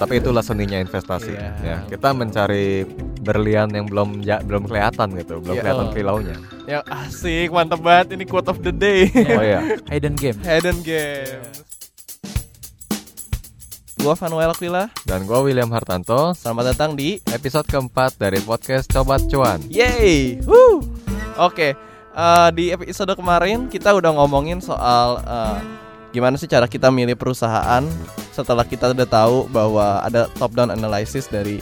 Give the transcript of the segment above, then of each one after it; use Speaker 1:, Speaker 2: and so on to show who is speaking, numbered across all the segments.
Speaker 1: tapi itulah seninya investasi.
Speaker 2: Iya.
Speaker 1: Ya, kita mencari berlian yang belum ja- belum kelihatan gitu, belum
Speaker 2: Iya.
Speaker 1: kelihatan
Speaker 3: Oh.
Speaker 1: kilaunya.
Speaker 2: Ya asik, mantep banget ini quote of the day.
Speaker 1: Oh iya.
Speaker 3: Hidden game.
Speaker 2: Hidden Games. Gua Vanuel Aquila.
Speaker 1: Dan gue William Hartanto,
Speaker 2: Selamat datang di
Speaker 1: episode keempat dari podcast Coba Cuan.
Speaker 2: Yay! Woo! Oke, eh, di episode kemarin kita udah ngomongin soal eh, gimana sih cara kita milih perusahaan setelah kita udah tahu bahwa ada top down analysis dari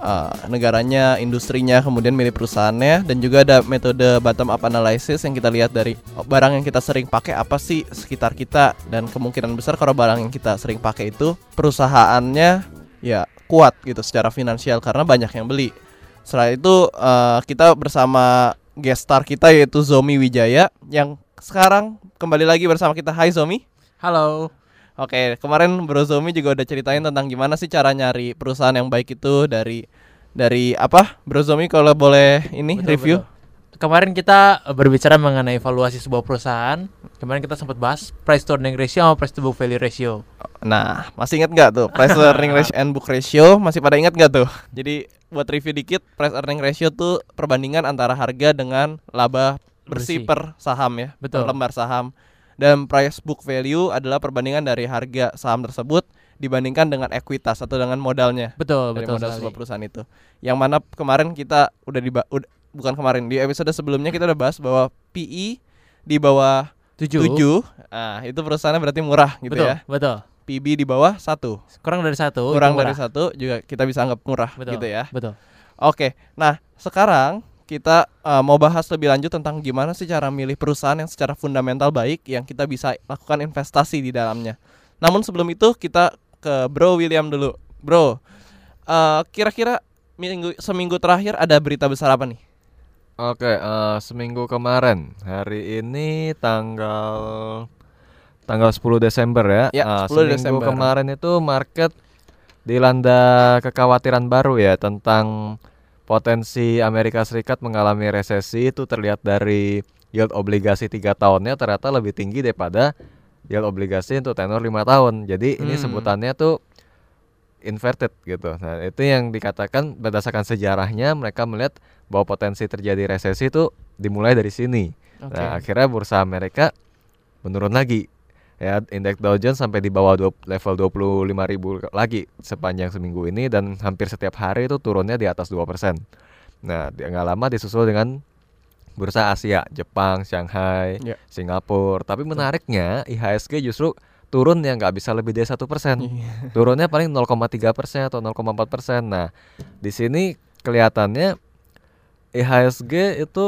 Speaker 2: eh, negaranya, industrinya, kemudian milih perusahaannya dan juga ada metode bottom up analysis yang kita lihat dari oh, barang yang kita sering pakai apa sih sekitar kita dan kemungkinan besar kalau barang yang kita sering pakai itu perusahaannya ya kuat gitu secara finansial karena banyak yang beli. Setelah itu eh, kita bersama guest star kita yaitu Zomi Wijaya yang sekarang kembali lagi bersama kita. Hai Zomi.
Speaker 3: Halo.
Speaker 2: Oke, kemarin Bro Zomi juga udah ceritain tentang gimana sih cara nyari perusahaan yang baik itu dari dari apa? Bro Zomi kalau boleh ini
Speaker 3: Betul,
Speaker 2: review.
Speaker 3: betul. Kemarin kita berbicara mengenai evaluasi sebuah perusahaan. Kemarin kita sempat bahas price to earning ratio sama price to book value ratio.
Speaker 2: Nah, masih ingat nggak tuh price to earning ratio and book ratio? Masih pada ingat nggak tuh? Jadi buat review dikit, price earning ratio tuh perbandingan antara harga dengan laba bersih,
Speaker 3: Bersih.
Speaker 2: per saham ya,
Speaker 3: Betul.
Speaker 2: per lembar saham. Dan price book value adalah perbandingan dari harga saham tersebut dibandingkan dengan ekuitas atau dengan modalnya
Speaker 3: Betul,
Speaker 2: dari
Speaker 3: betul
Speaker 2: modal sebuah perusahaan itu. Yang mana kemarin kita udah di bukan kemarin di episode sebelumnya kita udah bahas bahwa PE di bawah
Speaker 3: 7.
Speaker 2: 7 ah itu perusahaannya berarti murah gitu
Speaker 3: betul,
Speaker 2: ya.
Speaker 3: betul.
Speaker 2: PB di bawah satu
Speaker 3: Kurang dari satu.
Speaker 2: kurang dari satu juga kita bisa anggap murah
Speaker 3: Betul,
Speaker 2: gitu ya.
Speaker 3: Betul.
Speaker 2: Oke, nah sekarang kita uh, mau bahas lebih lanjut tentang gimana sih cara milih perusahaan yang secara fundamental baik yang kita bisa lakukan investasi di dalamnya. Namun sebelum itu kita ke Bro William dulu. Bro, uh, kira-kira minggu seminggu terakhir ada berita besar apa nih?
Speaker 1: Oke, eh, seminggu kemarin, hari ini tanggal tanggal 10 Desember ya.
Speaker 2: Ya,
Speaker 1: Eh,
Speaker 2: 10
Speaker 1: seminggu
Speaker 2: Desember.
Speaker 1: kemarin itu market dilanda kekhawatiran baru ya tentang potensi Amerika Serikat mengalami resesi itu terlihat dari yield obligasi tiga tahunnya ternyata lebih tinggi daripada yield obligasi untuk tenor lima tahun. Jadi ini
Speaker 2: Hmm.
Speaker 1: sebutannya tuh inverted gitu. Nah, itu yang dikatakan berdasarkan sejarahnya mereka melihat bahwa potensi terjadi resesi itu dimulai dari sini.
Speaker 2: Oke.
Speaker 1: Nah, akhirnya bursa Amerika menurun lagi. Ya, indeks Dow Jones sampai di bawah dua- level 25.000 lagi sepanjang seminggu ini dan hampir setiap hari itu turunnya di atas 2%. Nah, di- nggak lama disusul dengan bursa Asia, Jepang, Shanghai,
Speaker 2: Ya.
Speaker 1: Singapura. Tapi menariknya IHSG justru turun yang nggak bisa lebih dari satu persen.
Speaker 2: Iya.
Speaker 1: Turunnya paling 0,3 persen atau 0,4 persen. Nah, di sini kelihatannya IHSG itu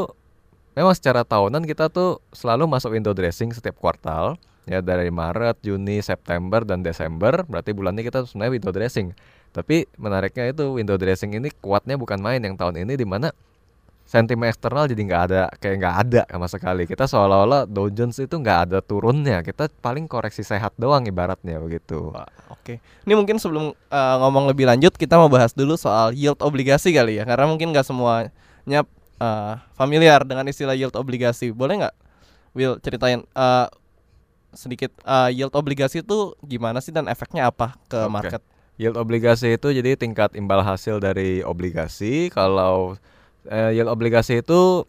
Speaker 1: memang secara tahunan kita tuh selalu masuk window dressing setiap kuartal. Ya dari Maret, Juni, September dan Desember berarti bulannya kita sebenarnya window dressing. Tapi menariknya itu window dressing ini kuatnya bukan main yang tahun ini di mana sentimen eksternal jadi nggak ada kayak nggak ada sama sekali. Kita seolah-olah Dow Jones itu nggak ada turunnya. Kita paling koreksi sehat doang ibaratnya begitu.
Speaker 2: Oke, ini mungkin sebelum uh, ngomong lebih lanjut kita mau bahas dulu soal yield obligasi kali ya, karena mungkin nggak semuanya uh, familiar dengan istilah yield obligasi. Boleh nggak, Will ceritain uh, sedikit uh, yield obligasi itu gimana sih dan efeknya apa ke
Speaker 1: Oke.
Speaker 2: market?
Speaker 1: Yield obligasi itu jadi tingkat imbal hasil dari obligasi. Kalau eh, yield obligasi itu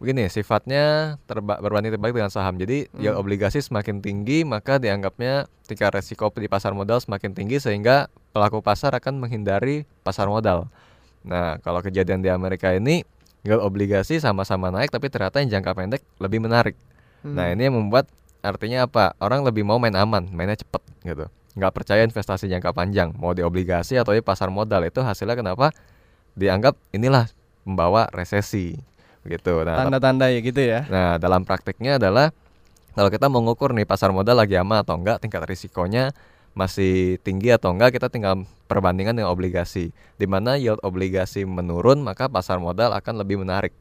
Speaker 1: begini, sifatnya terba berbanding terbalik dengan saham. Jadi yield
Speaker 2: Hmm.
Speaker 1: obligasi semakin tinggi, maka dianggapnya tingkat resiko di pasar modal semakin tinggi sehingga pelaku pasar akan menghindari pasar modal. Nah, kalau kejadian di Amerika ini yield obligasi sama-sama naik tapi ternyata yang jangka pendek lebih menarik. Nah,
Speaker 2: Hmm.
Speaker 1: ini yang membuat artinya apa? Orang lebih mau main aman, mainnya cepet gitu. Nggak percaya investasi jangka panjang, mau di obligasi atau di pasar modal itu hasilnya kenapa? Dianggap inilah membawa resesi gitu. Nah,
Speaker 2: tanda-tanda ya gitu ya.
Speaker 1: Nah, dalam praktiknya adalah kalau kita mau ngukur nih pasar modal lagi aman atau enggak, tingkat risikonya masih tinggi atau enggak, kita tinggal perbandingan dengan obligasi. Di mana yield obligasi menurun, maka pasar modal akan lebih menarik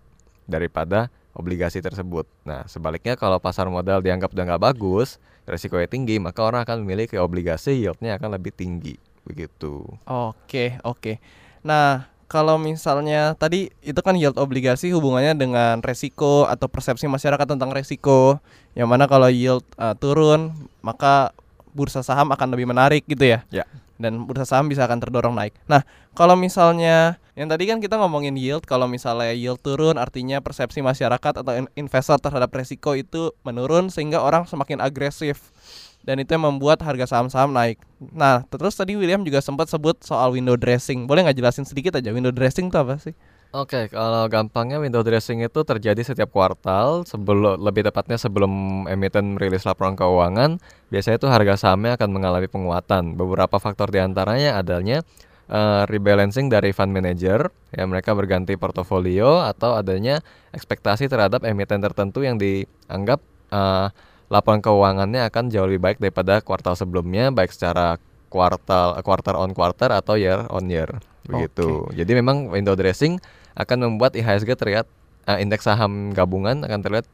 Speaker 1: daripada obligasi tersebut. Nah, sebaliknya kalau pasar modal dianggap udah nggak bagus, risikonya tinggi, maka orang akan memilih ke obligasi yieldnya akan lebih tinggi begitu.
Speaker 2: Oke, oke. Nah, kalau misalnya tadi itu kan yield obligasi hubungannya dengan resiko atau persepsi masyarakat tentang resiko. Yang mana kalau yield uh, turun, maka bursa saham akan lebih menarik gitu ya.
Speaker 1: Ya.
Speaker 2: Dan bursa saham bisa akan terdorong naik. Nah, kalau misalnya yang tadi kan kita ngomongin yield, kalau misalnya yield turun artinya persepsi masyarakat atau in- investor terhadap resiko itu menurun sehingga orang semakin agresif dan itu yang membuat harga saham-saham naik. Nah, terus tadi William juga sempat sebut soal window dressing. Boleh nggak jelasin sedikit aja window dressing itu apa sih?
Speaker 1: Oke, kalau gampangnya window dressing itu terjadi setiap kuartal, sebelum lebih tepatnya sebelum emiten merilis laporan keuangan, biasanya itu harga sahamnya akan mengalami penguatan. Beberapa faktor di antaranya adanya eh, rebalancing dari fund manager, ya mereka berganti portofolio atau adanya ekspektasi terhadap emiten tertentu yang dianggap eh, laporan keuangannya akan jauh lebih baik daripada kuartal sebelumnya, baik secara kuartal quarter on quarter atau year on year begitu. Jadi memang window dressing akan membuat IHSG terlihat eh, indeks saham gabungan akan terlihat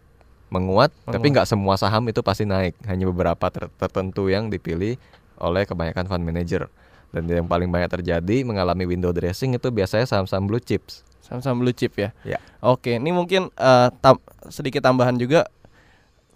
Speaker 1: menguat, tapi nggak semua saham itu pasti naik, hanya beberapa ter- tertentu yang dipilih oleh kebanyakan fund manager. Dan yang paling banyak terjadi mengalami window dressing itu biasanya saham-saham blue chips.
Speaker 2: Saham-saham blue chip ya.
Speaker 1: Ya.
Speaker 2: Oke, ini mungkin eh, tam- sedikit tambahan juga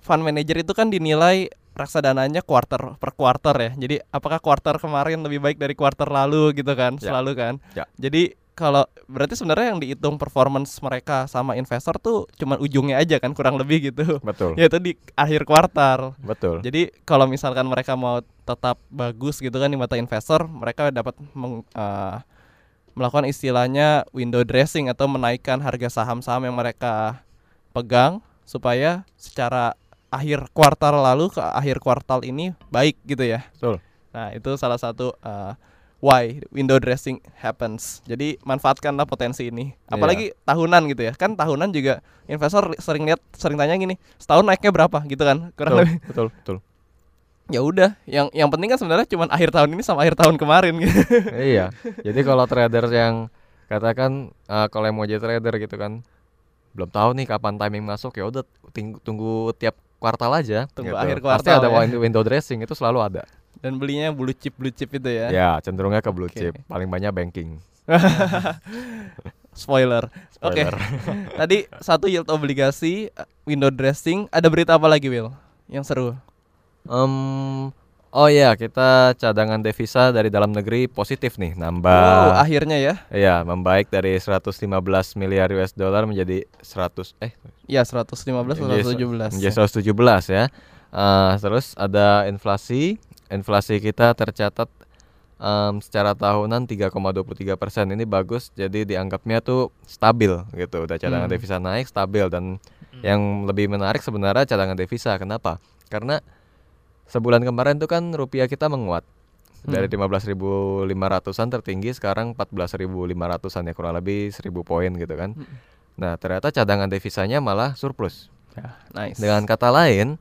Speaker 2: fund manager itu kan dinilai reksadananya quarter per quarter ya. Jadi apakah quarter kemarin lebih baik dari quarter lalu gitu kan?
Speaker 1: Ya.
Speaker 2: Selalu kan?
Speaker 1: Ya.
Speaker 2: Jadi kalau berarti sebenarnya yang dihitung performance mereka sama investor tuh cuman ujungnya aja kan kurang lebih gitu.
Speaker 1: Betul.
Speaker 2: Yaitu di akhir kuartal.
Speaker 1: Betul.
Speaker 2: Jadi kalau misalkan mereka mau tetap bagus gitu kan di mata investor, mereka dapat meng- eh, melakukan istilahnya window dressing atau menaikkan harga saham-saham yang mereka pegang supaya secara akhir kuartal lalu ke akhir kuartal ini baik gitu ya.
Speaker 1: Betul.
Speaker 2: Nah, itu salah satu eh, why window dressing happens. Jadi manfaatkanlah potensi ini. Apalagi tahunan gitu ya. Kan tahunan juga investor sering lihat sering tanya gini, setahun naiknya berapa gitu kan. Kurang
Speaker 1: Betul,
Speaker 2: lebih
Speaker 1: betul, betul.
Speaker 2: ya udah yang yang penting kan sebenarnya cuma akhir tahun ini sama akhir tahun kemarin gitu.
Speaker 1: iya. Jadi kalau trader yang katakan eh, kalau yang mau jadi trader gitu kan belum tahu nih kapan timing masuk ya udah tunggu tiap kuartal aja
Speaker 2: Tunggu
Speaker 1: gitu.
Speaker 2: akhir
Speaker 1: Pasti
Speaker 2: kuartal
Speaker 1: ada
Speaker 2: ya.
Speaker 1: window dressing itu selalu ada.
Speaker 2: Dan belinya blue chip blue chip itu ya.
Speaker 1: Ya, cenderungnya ke blue
Speaker 2: Oke.
Speaker 1: chip, paling banyak banking.
Speaker 2: Spoiler. Oke.
Speaker 1: Spoiler.
Speaker 2: Tadi satu yield obligasi, window dressing, ada berita apa lagi Will? Yang seru.
Speaker 1: Em, oh ya, kita cadangan devisa dari dalam negeri positif nih, nambah.
Speaker 2: Wow, akhirnya ya.
Speaker 1: Iya, membaik dari 115 miliar US dollar menjadi 100 eh
Speaker 2: Ya 115 atau
Speaker 1: menjadi
Speaker 2: 117.
Speaker 1: menjadi 117 ya. Eh, terus ada inflasi, inflasi kita tercatat em, secara tahunan 3,23 persen ini bagus, jadi dianggapnya tuh stabil gitu. Udah cadangan
Speaker 2: Hmm.
Speaker 1: devisa naik stabil dan yang lebih menarik sebenarnya cadangan devisa. Kenapa? Karena sebulan kemarin tuh kan rupiah kita menguat dari 15.500-an tertinggi sekarang 14.500-an ya kurang lebih 1.000 poin gitu kan. Nah, ternyata cadangan devisanya malah surplus.
Speaker 2: Ya, nice.
Speaker 1: Dengan kata lain,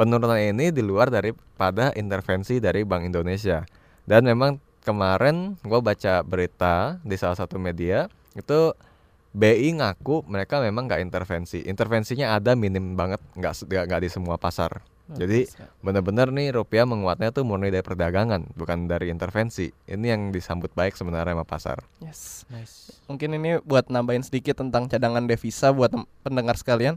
Speaker 1: penurunan ini di luar daripada intervensi dari Bank Indonesia. Dan memang kemarin gue baca berita di salah satu media itu BI ngaku mereka memang nggak intervensi. Intervensinya ada minim banget, nggak nggak di semua pasar. Jadi bener-bener nih rupiah menguatnya tuh murni dari perdagangan, bukan dari intervensi. Ini yang disambut baik sebenarnya sama pasar.
Speaker 2: Yes.
Speaker 3: Nice.
Speaker 2: Mungkin ini buat nambahin sedikit tentang cadangan devisa buat pendengar sekalian.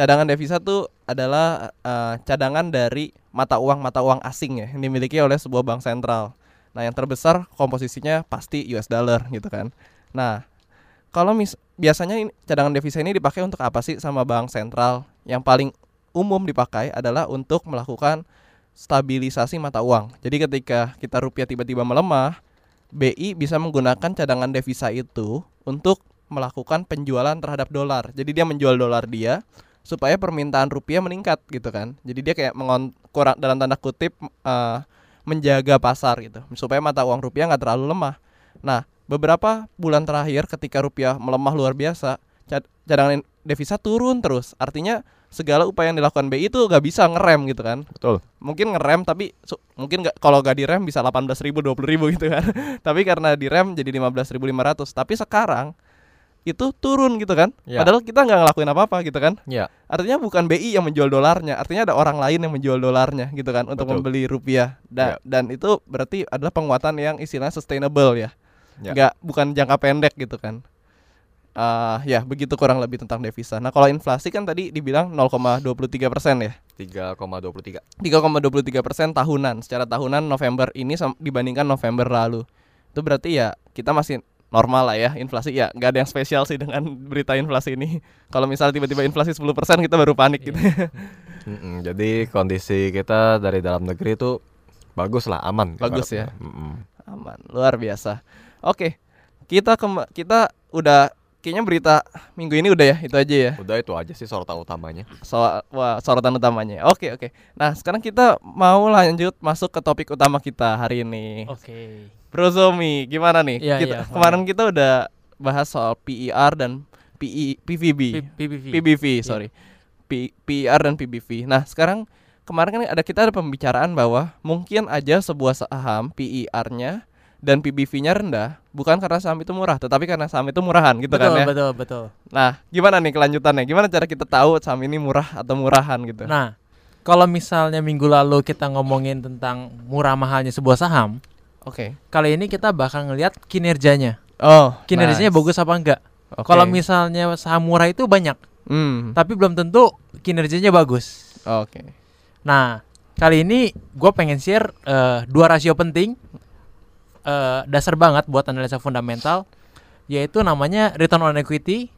Speaker 2: Cadangan devisa tuh adalah eh, cadangan dari mata uang mata uang asing ya yang dimiliki oleh sebuah bank sentral. Nah, yang terbesar komposisinya pasti US dollar gitu kan. Nah, kalau mis biasanya ini, cadangan devisa ini dipakai untuk apa sih sama bank sentral? Yang paling umum dipakai adalah untuk melakukan stabilisasi mata uang. Jadi ketika kita rupiah tiba-tiba melemah, BI bisa menggunakan cadangan devisa itu untuk melakukan penjualan terhadap dolar. Jadi dia menjual dolar dia supaya permintaan rupiah meningkat gitu kan. Jadi dia kayak mengon kurang dalam tanda kutip eh, menjaga pasar gitu supaya mata uang rupiah nggak terlalu lemah. Nah beberapa bulan terakhir ketika rupiah melemah luar biasa, cad- cadangan devisa turun terus. Artinya segala upaya yang dilakukan BI itu nggak bisa ngerem gitu kan
Speaker 1: Betul.
Speaker 2: mungkin ngerem tapi mungkin nggak kalau nggak direm bisa 18.000 ribu 20 ribu gitu kan tapi karena direm jadi 15.500 tapi sekarang itu turun gitu kan
Speaker 1: Ya.
Speaker 2: padahal kita nggak ngelakuin apa apa gitu kan
Speaker 1: Ya,
Speaker 2: artinya bukan BI yang menjual dolarnya artinya ada orang lain yang menjual dolarnya gitu kan untuk
Speaker 1: Betul.
Speaker 2: membeli rupiah Da-
Speaker 1: Ya.
Speaker 2: dan itu berarti adalah penguatan yang istilahnya sustainable ya
Speaker 1: Ya.
Speaker 2: nggak bukan jangka pendek gitu kan Eh, ya begitu kurang lebih tentang devisa. Nah kalau inflasi kan tadi dibilang 0,23 persen ya.
Speaker 1: 3,23
Speaker 2: 3,23 persen tahunan secara tahunan November ini dibandingkan November lalu. Itu berarti ya kita masih normal lah ya inflasi ya nggak ada yang spesial sih dengan berita inflasi ini. Kalau misalnya tiba-tiba inflasi 10 persen kita baru panik gitu.
Speaker 1: Mm-mm, Jadi kondisi kita dari dalam negeri itu bagus lah aman
Speaker 2: Bagus ya.
Speaker 1: ibaratnya. Mm-mm.
Speaker 2: Aman, luar biasa. Oke, kita kita udah kayaknya berita minggu ini udah ya itu aja ya.
Speaker 1: Udah itu aja sih sorotan utamanya
Speaker 2: Soal wah, sorotan utamanya. Oke oke. Nah sekarang kita mau lanjut masuk ke topik utama kita hari ini.
Speaker 3: Oke.
Speaker 2: Bro Zomi, gimana nih?
Speaker 3: Iya,
Speaker 2: kita,
Speaker 3: iya,
Speaker 2: kemarin kita udah bahas soal PER dan PI, PVB,
Speaker 3: PBV.
Speaker 2: PBV,
Speaker 3: Iya.
Speaker 2: sorry, P, PER dan PBV. Nah sekarang kemarin kan ada kita ada pembicaraan bahwa mungkin aja sebuah saham PER-nya dan PBV-nya rendah bukan karena saham itu murah, tetapi karena saham itu murahan gitu
Speaker 3: betul,
Speaker 2: kan ya.
Speaker 3: betul, betul.
Speaker 2: Nah gimana nih kelanjutannya? Gimana cara kita tahu saham ini murah atau murahan gitu?
Speaker 3: Nah, kalau misalnya minggu lalu kita ngomongin tentang murah mahalnya sebuah saham,
Speaker 2: Oke.
Speaker 3: kali ini kita bakal ngelihat kinerjanya.
Speaker 2: Oh,
Speaker 3: Kinerjanya
Speaker 2: nice.
Speaker 3: bagus apa enggak?
Speaker 2: Oke.
Speaker 3: Kalau misalnya saham murah itu banyak,
Speaker 2: Hmm.
Speaker 3: tapi belum tentu kinerjanya bagus.
Speaker 2: Oke.
Speaker 3: Nah, kali ini gue pengen share eh, dua rasio penting eh, dasar banget buat analisa fundamental, yaitu namanya return on equity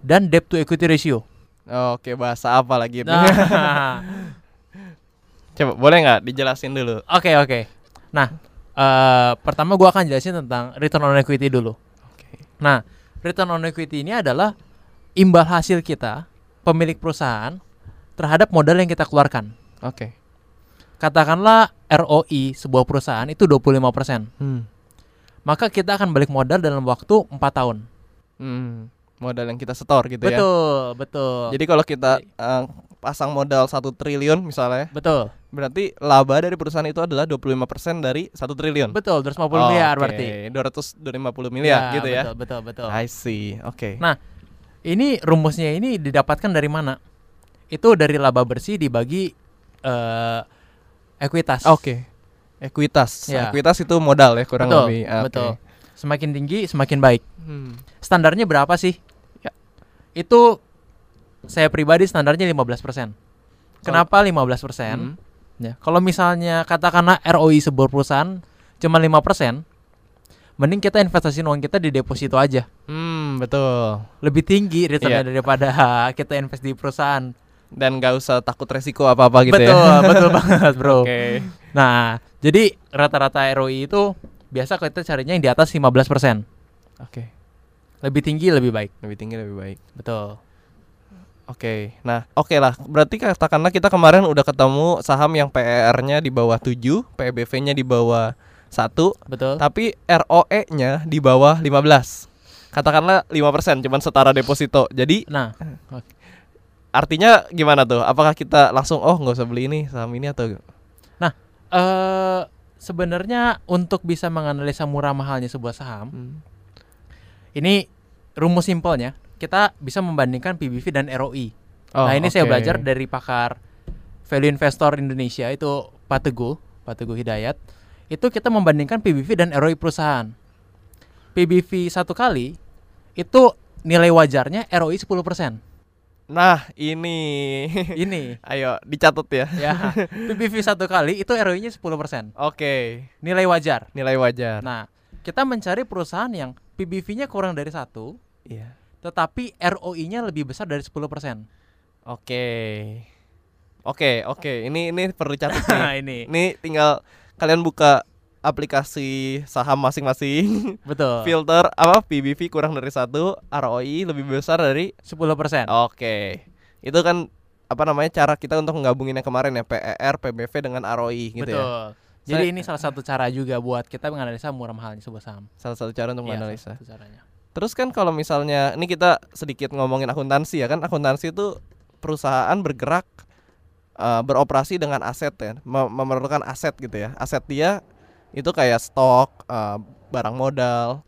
Speaker 3: dan debt to equity ratio.
Speaker 2: Oke, bahasa apa lagi?
Speaker 3: Nah,
Speaker 2: Coba boleh nggak dijelasin dulu?
Speaker 3: oke oke. Nah, eh, pertama gue akan jelasin tentang return on equity dulu.
Speaker 2: Oke.
Speaker 3: Nah, return on equity ini adalah imbal hasil kita pemilik perusahaan terhadap modal yang kita keluarkan.
Speaker 2: Oke.
Speaker 3: Katakanlah ROI sebuah perusahaan itu 25%.
Speaker 2: Hmm.
Speaker 3: Maka kita akan balik modal dalam waktu 4 tahun.
Speaker 2: Hmm. Modal yang kita setor gitu ya.
Speaker 3: betul, betul.
Speaker 2: Jadi kalau kita eh, pasang modal satu triliun misalnya,
Speaker 3: betul.
Speaker 2: berarti laba dari perusahaan itu adalah 25% dari satu triliun.
Speaker 3: Betul, 250
Speaker 2: Oh,
Speaker 3: miliar
Speaker 2: oke.
Speaker 3: berarti.
Speaker 2: 200 250 miliar gitu ya.
Speaker 3: Betul, betul, betul.
Speaker 2: I see. Oke.
Speaker 3: Nah, Ini rumusnya ini didapatkan dari mana? Itu dari laba bersih dibagi eh ekuitas.
Speaker 2: Oke. Ekuitas.
Speaker 3: Ya.
Speaker 2: Ekuitas itu modal ya kurang
Speaker 3: betul,
Speaker 2: lebih. Ah, oke.
Speaker 3: betul. Semakin tinggi semakin baik.
Speaker 2: Hmm.
Speaker 3: Standarnya berapa sih?
Speaker 2: Ya.
Speaker 3: Itu saya pribadi standarnya 15%. Kenapa 15%?
Speaker 2: Hmm.
Speaker 3: Ya, kalau misalnya katakanlah ROI sebuah perusahaan cuma 5%, mending kita investasiin uang kita di deposito aja.
Speaker 2: Hmm, betul.
Speaker 3: Lebih tinggi returnnya
Speaker 2: Iya.
Speaker 3: daripada kita invest di perusahaan.
Speaker 2: Dan gak usah takut resiko apa-apa gitu
Speaker 3: betul,
Speaker 2: ya.
Speaker 3: betul banget, Bro.
Speaker 2: Oke.
Speaker 3: Nah, jadi rata-rata ROI itu biasa kita carinya yang di atas 15%.
Speaker 2: Oke.
Speaker 3: Lebih tinggi lebih baik.
Speaker 2: Lebih tinggi lebih baik.
Speaker 3: Betul.
Speaker 2: Oke. Nah, oke lah. Berarti katakanlah kita kemarin udah ketemu saham yang PER-nya di bawah 7, PBV-nya di bawah 1,
Speaker 3: Betul.
Speaker 2: tapi ROE-nya di bawah 15. Katakanlah 5% cuman setara deposito. Jadi
Speaker 3: Nah,
Speaker 2: artinya gimana tuh? Apakah kita langsung oh nggak usah beli ini saham ini atau
Speaker 3: eh sebenarnya untuk bisa menganalisa murah mahalnya sebuah saham,
Speaker 2: Hmm.
Speaker 3: ini rumus simpelnya kita bisa membandingkan PBV dan ROI.
Speaker 2: Oh,
Speaker 3: nah, ini saya
Speaker 2: oke.
Speaker 3: belajar dari pakar value investor Indonesia itu Pak Teguh, Pak Teguh Hidayat. Itu kita membandingkan PBV dan ROI perusahaan. PBV satu kali itu nilai wajarnya ROI 10%.
Speaker 2: Nah, ini
Speaker 3: Ini
Speaker 2: ayo dicatat ya.
Speaker 3: ya, PBV satu kali itu ROI-nya 10%.
Speaker 2: Oke,
Speaker 3: Nilai wajar.
Speaker 2: nilai wajar.
Speaker 3: Nah, kita mencari perusahaan yang PBV-nya kurang dari satu,
Speaker 2: Iya.
Speaker 3: tetapi ROI-nya lebih besar dari 10%.
Speaker 2: Oke. Oke, oke. Ini ini perlu dicatat nih.
Speaker 3: Nah, ini.
Speaker 2: Ini tinggal kalian buka aplikasi saham masing-masing.
Speaker 3: Betul.
Speaker 2: Filter apa PBV kurang dari satu, ROI lebih besar dari
Speaker 3: 10%.
Speaker 2: Oke. Itu kan apa namanya cara kita untuk menggabungin yang kemarin ya PER, PBV dengan ROI gitu
Speaker 3: Betul.
Speaker 2: ya.
Speaker 3: Jadi
Speaker 2: Saya-
Speaker 3: ini salah satu cara juga buat kita menganalisa murah mahalnya sebuah saham.
Speaker 2: Salah satu cara untuk
Speaker 3: Iya,
Speaker 2: menganalisa.
Speaker 3: salah satu caranya.
Speaker 2: Terus kan kalau misalnya ini kita sedikit ngomongin akuntansi ya kan akuntansi itu perusahaan bergerak eh, beroperasi dengan aset ya, mem- memerlukan aset gitu ya. Aset dia itu kayak stok, eh, barang modal,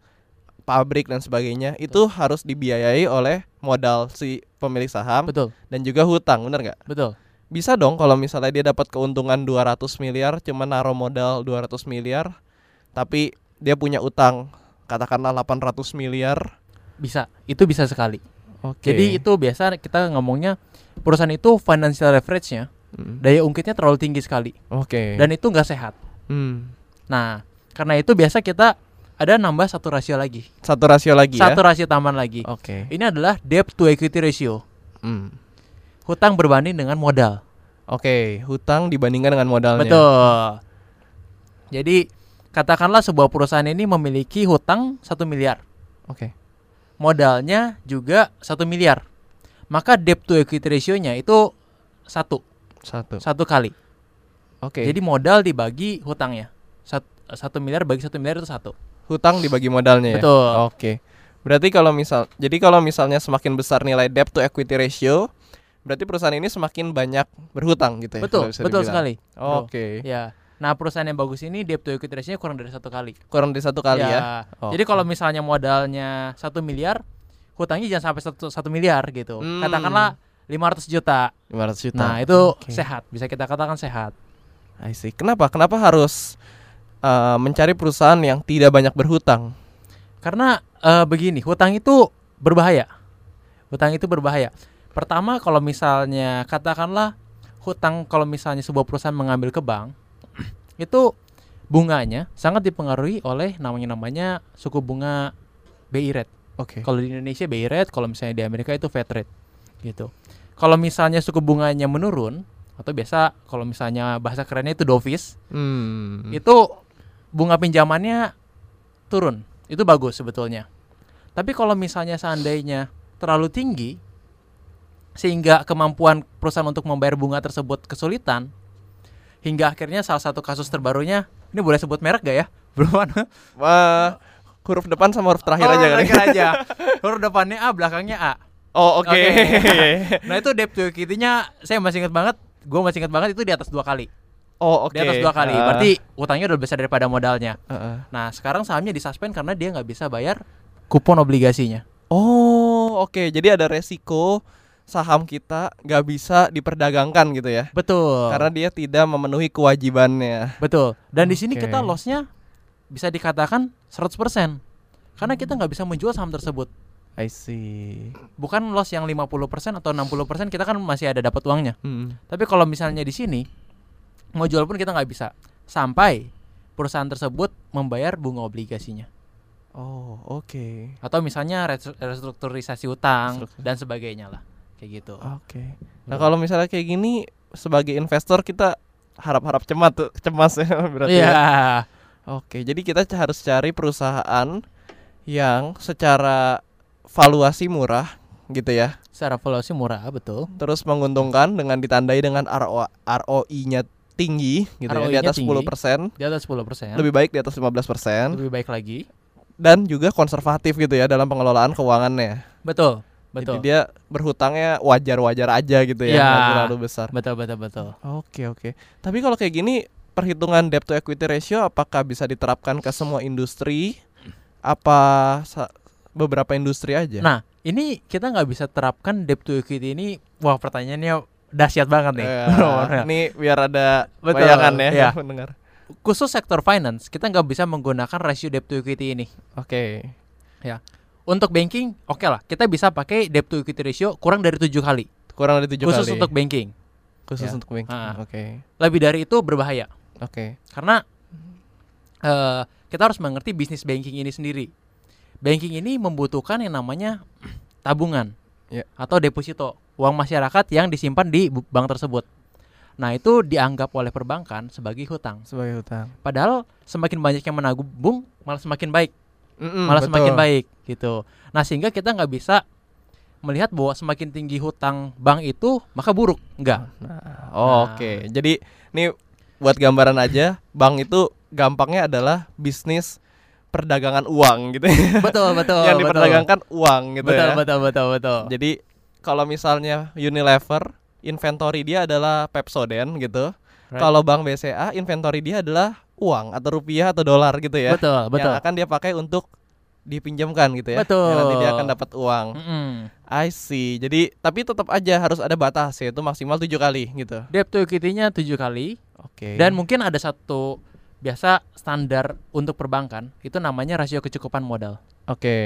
Speaker 2: pabrik dan sebagainya itu harus dibiayai oleh modal si pemilik saham
Speaker 3: Betul,
Speaker 2: dan juga hutang, bener nggak?
Speaker 3: betul.
Speaker 2: Bisa dong kalau misalnya dia dapat keuntungan 200 miliar cuma naruh modal 200 miliar tapi dia punya utang katakanlah 800 miliar
Speaker 3: bisa. Itu bisa sekali.
Speaker 2: Oke.
Speaker 3: Jadi itu biasa kita ngomongnya perusahaan itu financial leverage-nya
Speaker 2: Mm.
Speaker 3: daya ungkitnya terlalu tinggi sekali
Speaker 2: Oke.
Speaker 3: dan itu nggak sehat.
Speaker 2: Hmm.
Speaker 3: Nah, karena itu biasa kita ada nambah satu rasio lagi.
Speaker 2: satu rasio lagi
Speaker 3: Satu
Speaker 2: ya.
Speaker 3: rasio tambahan lagi.
Speaker 2: Oke.
Speaker 3: Ini adalah debt to equity ratio.
Speaker 2: Hmm.
Speaker 3: Hutang berbanding dengan modal.
Speaker 2: Oke, hutang dibandingkan dengan modalnya.
Speaker 3: Betul. Jadi katakanlah sebuah perusahaan ini memiliki hutang satu miliar,
Speaker 2: Oke.
Speaker 3: modalnya juga satu miliar, maka debt to equity ratio-nya itu satu
Speaker 2: Satu.
Speaker 3: satu kali.
Speaker 2: Oke.
Speaker 3: Jadi modal dibagi hutangnya satu miliar bagi satu miliar itu satu.
Speaker 2: hutang dibagi modalnya ya.
Speaker 3: Betul.
Speaker 2: Oke. Berarti kalau misal jadi kalau misalnya semakin besar nilai debt to equity ratio, berarti perusahaan ini semakin banyak berhutang gitu ya.
Speaker 3: betul, betul
Speaker 2: dibilang.
Speaker 3: sekali.
Speaker 2: Oke.
Speaker 3: Ya. Nah perusahaan yang bagus ini debt to equity ratio-nya kurang dari satu kali.
Speaker 2: Kurang dari satu kali ya. Oh.
Speaker 3: Jadi kalau misalnya modalnya satu miliar, hutangnya jangan sampai satu, satu miliar gitu.
Speaker 2: Hmm.
Speaker 3: Katakanlah 500 juta.
Speaker 2: 500 juta.
Speaker 3: Nah itu
Speaker 2: Oke.
Speaker 3: sehat, bisa kita katakan sehat.
Speaker 2: I see. Kenapa? Kenapa harus uh, mencari perusahaan yang tidak banyak berhutang?
Speaker 3: Karena eh, begini, hutang itu berbahaya. Hutang itu berbahaya. Pertama kalau misalnya katakanlah hutang kalau misalnya sebuah perusahaan mengambil ke bank itu bunganya sangat dipengaruhi oleh namanya namanya suku bunga BI rate.
Speaker 2: Oke.
Speaker 3: Kalau di Indonesia BI rate, kalau misalnya di Amerika itu Fed rate. Gitu. Kalau misalnya suku bunganya menurun atau biasa kalau misalnya bahasa kerennya itu dovish,
Speaker 2: Hmm.
Speaker 3: itu bunga pinjamannya turun. Itu bagus sebetulnya. Tapi kalau misalnya seandainya terlalu tinggi sehingga kemampuan perusahaan untuk membayar bunga tersebut kesulitan hingga akhirnya salah satu kasus terbarunya ini boleh sebut merek gak ya? Belum.
Speaker 2: Wah, huruf depan sama huruf terakhir
Speaker 3: Oh,
Speaker 2: aja kali.
Speaker 3: aja. Huruf depannya A, belakangnya A.
Speaker 2: Oh, oke.
Speaker 3: Oke. Nah itu debt to equity-nya saya masih ingat banget, gue masih ingat banget itu di atas dua kali.
Speaker 2: Oh, oke.
Speaker 3: Di atas dua kali.
Speaker 2: Ah,
Speaker 3: Berarti utangnya udah besar daripada modalnya.
Speaker 2: ah, ah.
Speaker 3: Nah sekarang sahamnya disuspend karena dia nggak bisa bayar kupon obligasinya.
Speaker 2: Oh, oke. Jadi ada resiko saham kita nggak bisa diperdagangkan gitu ya.
Speaker 3: Betul.
Speaker 2: Karena dia tidak memenuhi kewajibannya.
Speaker 3: betul. Dan di sini kita lossnya bisa dikatakan 100% karena kita nggak bisa menjual saham tersebut.
Speaker 2: I see.
Speaker 3: Bukan loss yang 50% atau 60% kita kan masih ada dapat uangnya.
Speaker 2: Hmm.
Speaker 3: Tapi kalau misalnya di sini mau jual pun kita nggak bisa sampai perusahaan tersebut membayar bunga obligasinya
Speaker 2: Oh, oke.
Speaker 3: atau misalnya res- restrukturisasi utang
Speaker 2: Restruktur-
Speaker 3: dan sebagainya lah kayak gitu.
Speaker 2: Oke. Nah, kalau misalnya kayak gini sebagai investor kita harap-harap cemas tuh, cemas ya berarti.
Speaker 3: Iya.
Speaker 2: ya. Oke, jadi kita harus cari perusahaan yang secara valuasi murah gitu ya.
Speaker 3: Secara valuasi murah betul.
Speaker 2: Terus menguntungkan dengan ditandai dengan RO ROI-nya tinggi gitu ya, di atas
Speaker 3: tinggi.
Speaker 2: 10%,
Speaker 3: Di atas 10%.
Speaker 2: lebih baik di atas 15%
Speaker 3: lebih baik lagi.
Speaker 2: dan juga konservatif gitu ya dalam pengelolaan keuangannya.
Speaker 3: Betul.
Speaker 2: Jadi
Speaker 3: Betul.
Speaker 2: dia berhutangnya wajar-wajar aja gitu ya, nggak terlalu besar.
Speaker 3: Betul betul betul.
Speaker 2: Oke oke. Tapi kalau kayak gini perhitungan debt to equity ratio apakah bisa diterapkan ke semua industri? Apa beberapa industri aja?
Speaker 3: Nah, ini kita nggak bisa terapkan debt to equity ini. Wah, pertanyaannya dahsyat banget nih.
Speaker 2: Ya, ini biar ada
Speaker 3: Betul,
Speaker 2: bayangan ya
Speaker 3: iya.
Speaker 2: mendengar.
Speaker 3: Khusus sektor finance, kita nggak bisa menggunakan rasio debt to equity ini.
Speaker 2: Oke.
Speaker 3: Untuk banking, oke lah, kita bisa pakai debt to equity ratio kurang dari tujuh kali.
Speaker 2: Kurang dari tujuh
Speaker 3: Khusus
Speaker 2: kali.
Speaker 3: untuk banking.
Speaker 2: khusus
Speaker 3: ya.
Speaker 2: untuk banking.
Speaker 3: Ah.
Speaker 2: Oke.
Speaker 3: Lebih dari itu berbahaya.
Speaker 2: Oke.
Speaker 3: Karena eh kita harus mengerti bisnis banking ini sendiri. Banking ini membutuhkan yang namanya tabungan
Speaker 2: Ya.
Speaker 3: atau deposito uang masyarakat yang disimpan di bank tersebut. Nah itu dianggap oleh perbankan sebagai hutang.
Speaker 2: Sebagai hutang.
Speaker 3: Padahal semakin banyak yang menabung malah semakin baik,
Speaker 2: Mm-mm,
Speaker 3: malah
Speaker 2: betul.
Speaker 3: semakin baik gitu. Nah sehingga kita nggak bisa melihat bahwa semakin tinggi hutang bank itu maka buruk, enggak.
Speaker 2: Nah, oh, Oke. Jadi ini buat gambaran aja, bank itu gampangnya adalah bisnis perdagangan uang gitu ya.
Speaker 3: betul betul.
Speaker 2: yang
Speaker 3: betul.
Speaker 2: diperdagangkan uang gitu
Speaker 3: betul,
Speaker 2: ya.
Speaker 3: betul betul betul.
Speaker 2: Jadi kalau misalnya Unilever inventory dia adalah Pepsodent gitu.
Speaker 3: Right.
Speaker 2: Kalau Bank BCA inventory dia adalah uang atau rupiah atau dolar gitu ya.
Speaker 3: Betul betul.
Speaker 2: Yang akan dia pakai untuk dipinjamkan gitu ya.
Speaker 3: Betul.
Speaker 2: Yang nanti dia akan dapat uang.
Speaker 3: Mm-mm.
Speaker 2: I see. Jadi tapi tetap aja harus ada batas yaitu maksimal tujuh kali gitu.
Speaker 3: Debt to equity-nya tujuh kali
Speaker 2: Oke.
Speaker 3: dan mungkin ada satu biasa standar untuk perbankan itu namanya rasio kecukupan modal.
Speaker 2: oke.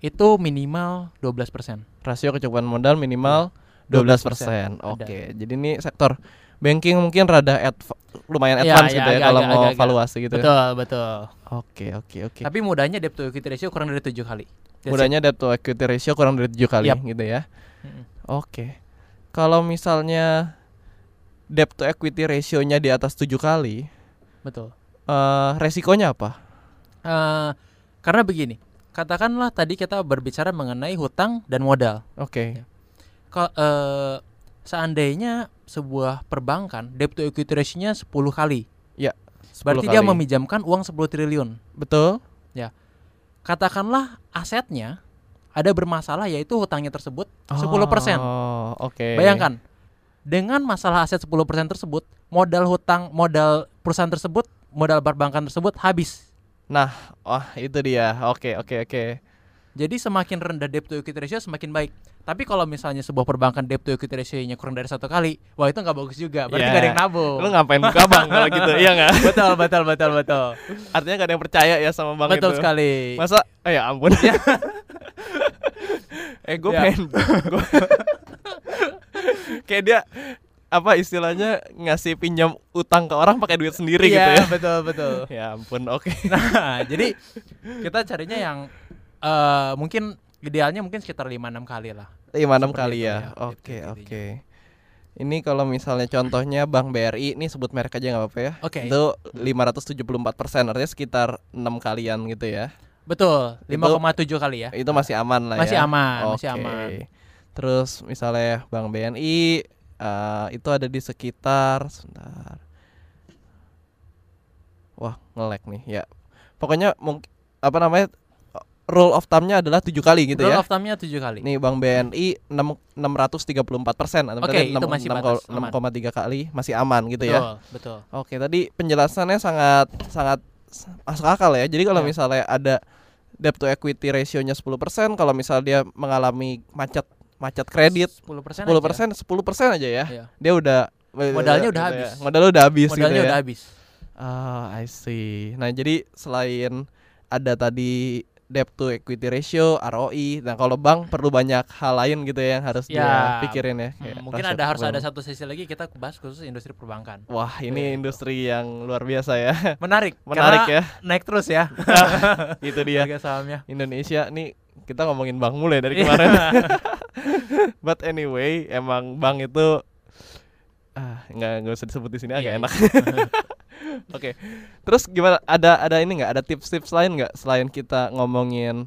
Speaker 3: itu minimal 12%.
Speaker 2: Rasio kecukupan modal minimal 12%.
Speaker 3: 12%.
Speaker 2: Oke. Jadi ini sektor banking mungkin rada adv- lumayan
Speaker 3: Iya,
Speaker 2: advance
Speaker 3: iya,
Speaker 2: gitu ya
Speaker 3: agak-
Speaker 2: kalau
Speaker 3: agak-
Speaker 2: mau
Speaker 3: agak-
Speaker 2: valuasi gitu. ya.
Speaker 3: Betul, betul.
Speaker 2: Oke, oke, oke.
Speaker 3: Tapi mudahnya debt to equity ratio kurang dari 7 kali. That's
Speaker 2: Mudahnya debt to equity ratio kurang dari 7 kali
Speaker 3: Yap.
Speaker 2: gitu ya. Oke. Kalau misalnya debt to equity ratio-nya di atas 7 kali,
Speaker 3: Betul.
Speaker 2: Eh resikonya apa?
Speaker 3: Eh, karena begini, katakanlah tadi kita berbicara mengenai hutang dan modal.
Speaker 2: Oke.
Speaker 3: Ko- eh, seandainya sebuah perbankan debt to equity ratio-nya 10 kali.
Speaker 2: 10
Speaker 3: Berarti dia
Speaker 2: kali.
Speaker 3: meminjamkan uang 10 triliun.
Speaker 2: Betul?
Speaker 3: Katakanlah asetnya ada bermasalah yaitu hutangnya tersebut 10%.
Speaker 2: Oh, oke.
Speaker 3: Bayangkan dengan masalah aset 10% tersebut, modal hutang modal perusahaan tersebut, modal perbankan tersebut habis.
Speaker 2: Wah, itu dia. Oke, oke, oke.
Speaker 3: Jadi semakin rendah debt to equity ratio semakin baik. Tapi kalau misalnya sebuah perbankan debt to equity ratio-nya kurang dari satu kali, wah itu nggak bagus juga. Berarti
Speaker 2: Ya.
Speaker 3: nggak ada yang nabung.
Speaker 2: Lu ngapain buka bank kalau gitu? Iya nggak?
Speaker 3: betul, betul, betul, betul.
Speaker 2: Artinya gak ada yang percaya ya sama bank
Speaker 3: betul
Speaker 2: itu.
Speaker 3: sekali.
Speaker 2: Masa? Oh ya ampun. eh gue
Speaker 3: Ya.
Speaker 2: pengen gua- Kayak dia apa istilahnya ngasih pinjam utang ke orang pakai duit sendiri gitu
Speaker 3: Iya,
Speaker 2: ya.
Speaker 3: betul, betul.
Speaker 2: Ya ampun, oke.
Speaker 3: Nah, jadi kita carinya yang eh mungkin idealnya mungkin sekitar 5 6 kali lah.
Speaker 2: Lima enam
Speaker 3: Seperti
Speaker 2: kali
Speaker 3: itu
Speaker 2: ya.
Speaker 3: ya,
Speaker 2: Oke,
Speaker 3: gitu
Speaker 2: oke. Ini kalau misalnya contohnya Bank BRI ini sebut merek aja nggak apa-apa ya.
Speaker 3: Oke.
Speaker 2: Itu 574 persen, artinya sekitar enam kalian gitu ya.
Speaker 3: Betul,
Speaker 2: Itu-
Speaker 3: 5,7 kali ya.
Speaker 2: Itu masih aman lah
Speaker 3: Masih
Speaker 2: ya.
Speaker 3: aman, masih
Speaker 2: Oke.
Speaker 3: aman.
Speaker 2: Terus misalnya Bank BNI eh, itu ada di sekitar sebentar. Wah, ngelek nih ya. Pokoknya mungkin apa namanya? Rule of thumb-nya adalah tujuh kali gitu
Speaker 3: Rule
Speaker 2: ya.
Speaker 3: of thumb-nya 7 kali.
Speaker 2: Nih Bank BNI 6 634 persen atau
Speaker 3: Oke,
Speaker 2: berarti
Speaker 3: itu masih batas, aman.
Speaker 2: 6,3 kali masih aman gitu ya.
Speaker 3: betul, betul.
Speaker 2: Oke, tadi penjelasannya sangat sangat masuk akal ya. Jadi kalau
Speaker 3: Ya.
Speaker 2: misalnya ada debt to equity ratio-nya 10%, kalau misal dia mengalami macet macet kredit
Speaker 3: 10%
Speaker 2: 10%, 10% aja ya.
Speaker 3: Iya.
Speaker 2: Dia udah
Speaker 3: Modalnya udah
Speaker 2: gitu
Speaker 3: habis.
Speaker 2: ya. Modalnya udah habis
Speaker 3: Modalnya
Speaker 2: gitu ya.
Speaker 3: udah habis.
Speaker 2: Ah, I see. Nah, jadi selain ada tadi debt to equity ratio, ROI, nah kalau bank perlu banyak hal lain gitu ya yang harus dia
Speaker 3: Ya.
Speaker 2: pikirin ya.
Speaker 3: Hmm, mungkin ada harus ada satu sesi lagi kita bahas khusus industri perbankan.
Speaker 2: Wah, ini industri yang luar biasa ya.
Speaker 3: Menarik,
Speaker 2: Menarik ya.
Speaker 3: Naik terus ya
Speaker 2: Itu dia.
Speaker 3: harga sahamnya.
Speaker 2: Indonesia nih kita ngomongin bank mulai dari kemarin. But anyway, emang bank itu ah nggak nggak usah disebut di sini agak
Speaker 3: Iya,
Speaker 2: enak. Oke. Terus gimana? Ada ada ini nggak? Ada tips-tips lain nggak selain kita ngomongin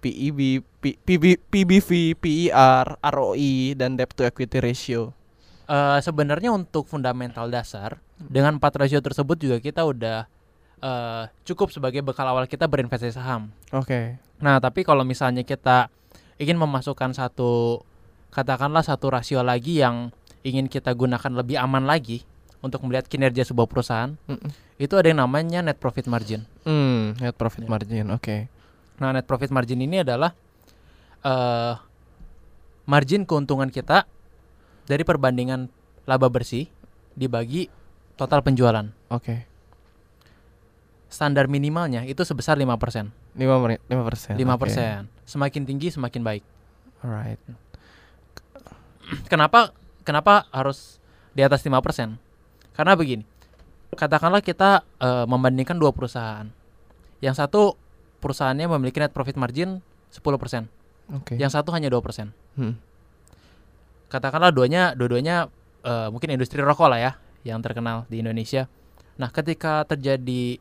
Speaker 2: PEB, P- PB, PBV, PER, ROI dan debt to equity ratio?
Speaker 3: Eh, sebenarnya untuk fundamental dasar dengan empat rasio tersebut juga kita udah eh, cukup sebagai bekal awal kita berinvestasi saham.
Speaker 2: Oke.
Speaker 3: Nah, tapi kalau misalnya kita ingin memasukkan satu katakanlah satu rasio lagi yang ingin kita gunakan lebih aman lagi untuk melihat kinerja sebuah perusahaan,
Speaker 2: Mm-mm.
Speaker 3: itu ada yang namanya net profit margin.
Speaker 2: Hmm, net profit
Speaker 3: Ya.
Speaker 2: margin. Oke.
Speaker 3: Nah, net profit margin ini adalah eh margin keuntungan kita dari perbandingan laba bersih dibagi total penjualan.
Speaker 2: Oke.
Speaker 3: Standar minimalnya itu sebesar 5%. 5%.
Speaker 2: 5 menit, 5%. oke.
Speaker 3: Semakin tinggi semakin baik.
Speaker 2: Alright.
Speaker 3: Kenapa kenapa harus di atas 5%? Karena begini. Katakanlah kita eh, membandingkan dua perusahaan. Yang satu perusahaannya memiliki net profit margin 10%,
Speaker 2: Oke.
Speaker 3: yang satu hanya 2%.
Speaker 2: Hmm.
Speaker 3: katakanlah duanya dua-duanya eh, mungkin industri rokok lah ya yang terkenal di Indonesia. Nah, ketika terjadi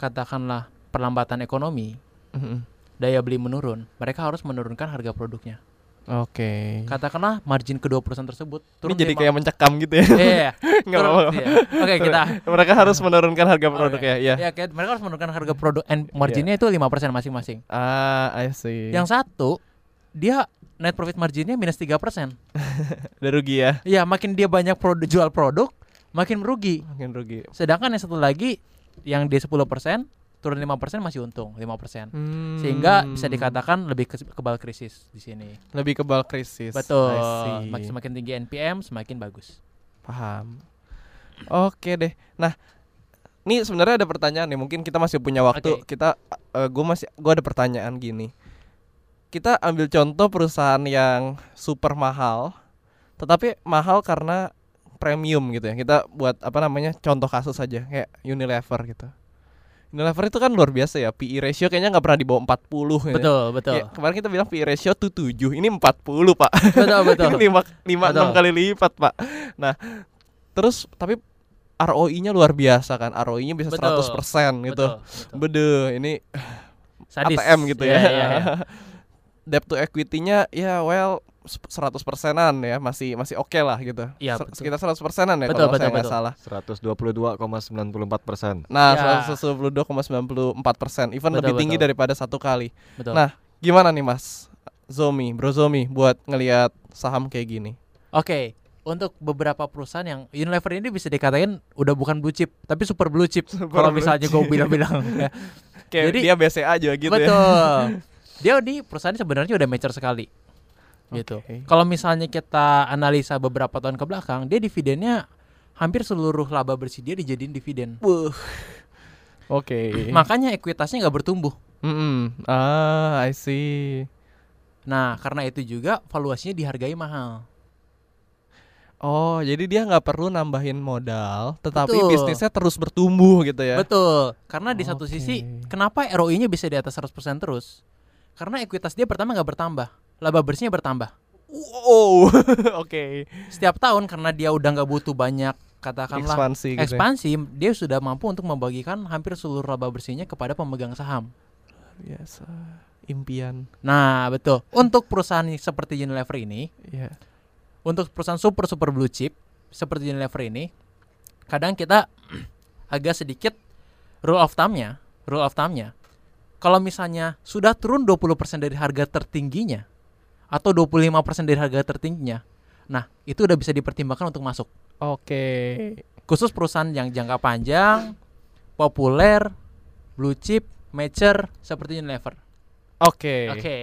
Speaker 3: katakanlah perlambatan ekonomi,
Speaker 2: Mm-mm.
Speaker 3: daya beli menurun, mereka harus menurunkan harga produknya.
Speaker 2: Oke.
Speaker 3: Katakanlah margin kedua perusahaan tersebut
Speaker 2: Ini
Speaker 3: turun
Speaker 2: jadi
Speaker 3: lima-
Speaker 2: kayak mencekam gitu ya.
Speaker 3: Iya,
Speaker 2: Nggak
Speaker 3: turun-
Speaker 2: apa-apa.
Speaker 3: iya. Oke, kita
Speaker 2: Mereka harus menurunkan harga produk
Speaker 3: iya.
Speaker 2: ya. Iya.
Speaker 3: ya kayak mereka harus menurunkan harga produk and marginnya itu 5% masing-masing.
Speaker 2: Ah, I see.
Speaker 3: Yang satu dia net profit marginnya minus 3%.
Speaker 2: Udah rugi ya.
Speaker 3: Iya, makin dia banyak produk jual produk, makin merugi.
Speaker 2: Makin rugi.
Speaker 3: Sedangkan yang satu lagi yang dia 10% turun 5% masih untung 5%.
Speaker 2: Hmm.
Speaker 3: Sehingga bisa dikatakan lebih ke- kebal krisis di sini.
Speaker 2: lebih kebal krisis.
Speaker 3: Betul.
Speaker 2: I see.
Speaker 3: Mak- Semakin tinggi NPM semakin bagus.
Speaker 2: Paham. Oke deh. Nah, ini sebenarnya ada pertanyaan nih. Mungkin kita masih punya waktu.
Speaker 3: Oke.
Speaker 2: Kita, gue masih, gue ada pertanyaan gini. kita ambil contoh perusahaan yang super mahal, tetapi mahal karena premium gitu ya. Kita buat apa namanya contoh kasus saja kayak Unilever gitu. Unilever itu kan luar biasa ya. PE ratio kayaknya nggak pernah di bawah 40 gitu ya.
Speaker 3: Betul, betul.
Speaker 2: Kayak kemarin kita bilang PE ratio tuh 7, ini 40 pak
Speaker 3: Betul, betul.
Speaker 2: Ini 5, 5
Speaker 3: Betul.
Speaker 2: 6 kali lipat pak Nah terus tapi ROI-nya luar biasa kan ROI-nya bisa
Speaker 3: Betul.
Speaker 2: 100% gitu
Speaker 3: Betul, betul.
Speaker 2: Bede ini
Speaker 3: Sadis.
Speaker 2: ATM gitu ya
Speaker 3: Iya, iya, iya.
Speaker 2: Debt to equity-nya ya well 100 persenan ya masih masih oke lah gitu Ser-
Speaker 3: betul.
Speaker 2: sekitar 100 persenan ya
Speaker 3: Betul,
Speaker 2: kalau
Speaker 1: Ya,
Speaker 2: saya
Speaker 3: betul,
Speaker 2: nggak
Speaker 3: betul.
Speaker 2: salah
Speaker 1: 122,94 persen.
Speaker 2: nah
Speaker 3: Ya.
Speaker 2: 122,94 persen even
Speaker 3: Betul,
Speaker 2: lebih tinggi
Speaker 3: betul.
Speaker 2: daripada satu kali
Speaker 3: Betul.
Speaker 2: nah gimana nih mas Zomi Bro Zomi buat ngelihat saham kayak gini
Speaker 3: Oke, untuk beberapa perusahaan yang Unilever ini bisa dikatakan udah bukan blue chip, tapi super blue chip. Kalau
Speaker 2: blue
Speaker 3: misalnya gue bilang-bilang. ya.
Speaker 2: kayak
Speaker 3: Jadi-
Speaker 2: dia BCA juga gitu ya
Speaker 3: Betul. Dia di perusahaan ini sebenarnya udah mature sekali. Gitu. Kalau misalnya kita analisa beberapa tahun ke belakang, dia dividennya hampir seluruh laba bersih dia dijadiin dividen.
Speaker 2: Oke.
Speaker 3: Makanya ekuitasnya nggak bertumbuh.
Speaker 2: Mm-mm. Ah, I see.
Speaker 3: Nah, karena itu juga valuasinya dihargai mahal.
Speaker 2: Oh, jadi dia nggak perlu nambahin modal, tetapi
Speaker 3: Betul.
Speaker 2: bisnisnya terus bertumbuh gitu ya.
Speaker 3: Betul. Karena di satu
Speaker 2: Oke.
Speaker 3: sisi, kenapa ROI-nya bisa di atas 100% terus? Karena ekuitas dia pertama nggak bertambah, laba bersihnya bertambah.
Speaker 2: Wow. Oke.
Speaker 3: Setiap tahun karena dia udah nggak butuh banyak katakanlah
Speaker 2: Ekspansi gitu. ya.
Speaker 3: ekspansi, dia sudah mampu untuk membagikan hampir seluruh laba bersihnya kepada pemegang saham.
Speaker 2: Biasa. Impian.
Speaker 3: Nah, betul. Untuk perusahaan seperti Unilever ini,
Speaker 2: Iya.
Speaker 3: untuk perusahaan super super blue chip seperti Unilever ini, kadang kita agak sedikit rule of thumb-nya, rule of thumb-nya. Kalau misalnya sudah turun 20% dari harga tertingginya atau 25% dari harga tertingginya, nah itu udah bisa dipertimbangkan untuk masuk.
Speaker 2: Oke.
Speaker 3: Khusus perusahaan yang jangka panjang, populer, blue chip, mature seperti Unilever.
Speaker 2: Oke.
Speaker 3: Oke.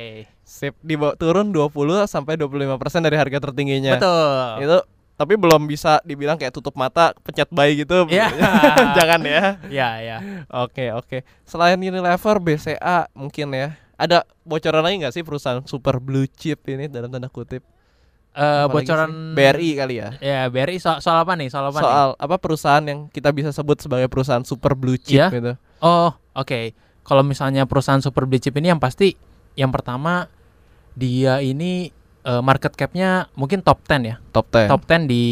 Speaker 2: Sip, dibawa turun 20 sampai 25% dari harga tertingginya.
Speaker 3: Betul.
Speaker 2: Itu tapi belum bisa dibilang kayak tutup mata, pencet buy gitu.
Speaker 3: Iya.
Speaker 2: Jangan ya.
Speaker 3: Ya, ya.
Speaker 2: Oke, oke. Selain Unilever, BCA mungkin ya. Ada bocoran lagi nggak sih perusahaan super blue chip ini dalam tanda kutip?
Speaker 3: Eh
Speaker 2: Apalagi
Speaker 3: bocoran?
Speaker 2: BRI kali ya.
Speaker 3: Ya, BRI so- soal apa nih? Soal apa nih?
Speaker 2: Soal apa perusahaan yang kita bisa sebut sebagai perusahaan super blue chip
Speaker 3: Iya.
Speaker 2: gitu.
Speaker 3: Oh, oke. Kalau misalnya perusahaan super blue chip ini yang pasti yang pertama dia ini eh, market cap-nya mungkin top 10 ya.
Speaker 2: Top 10.
Speaker 3: Top 10 di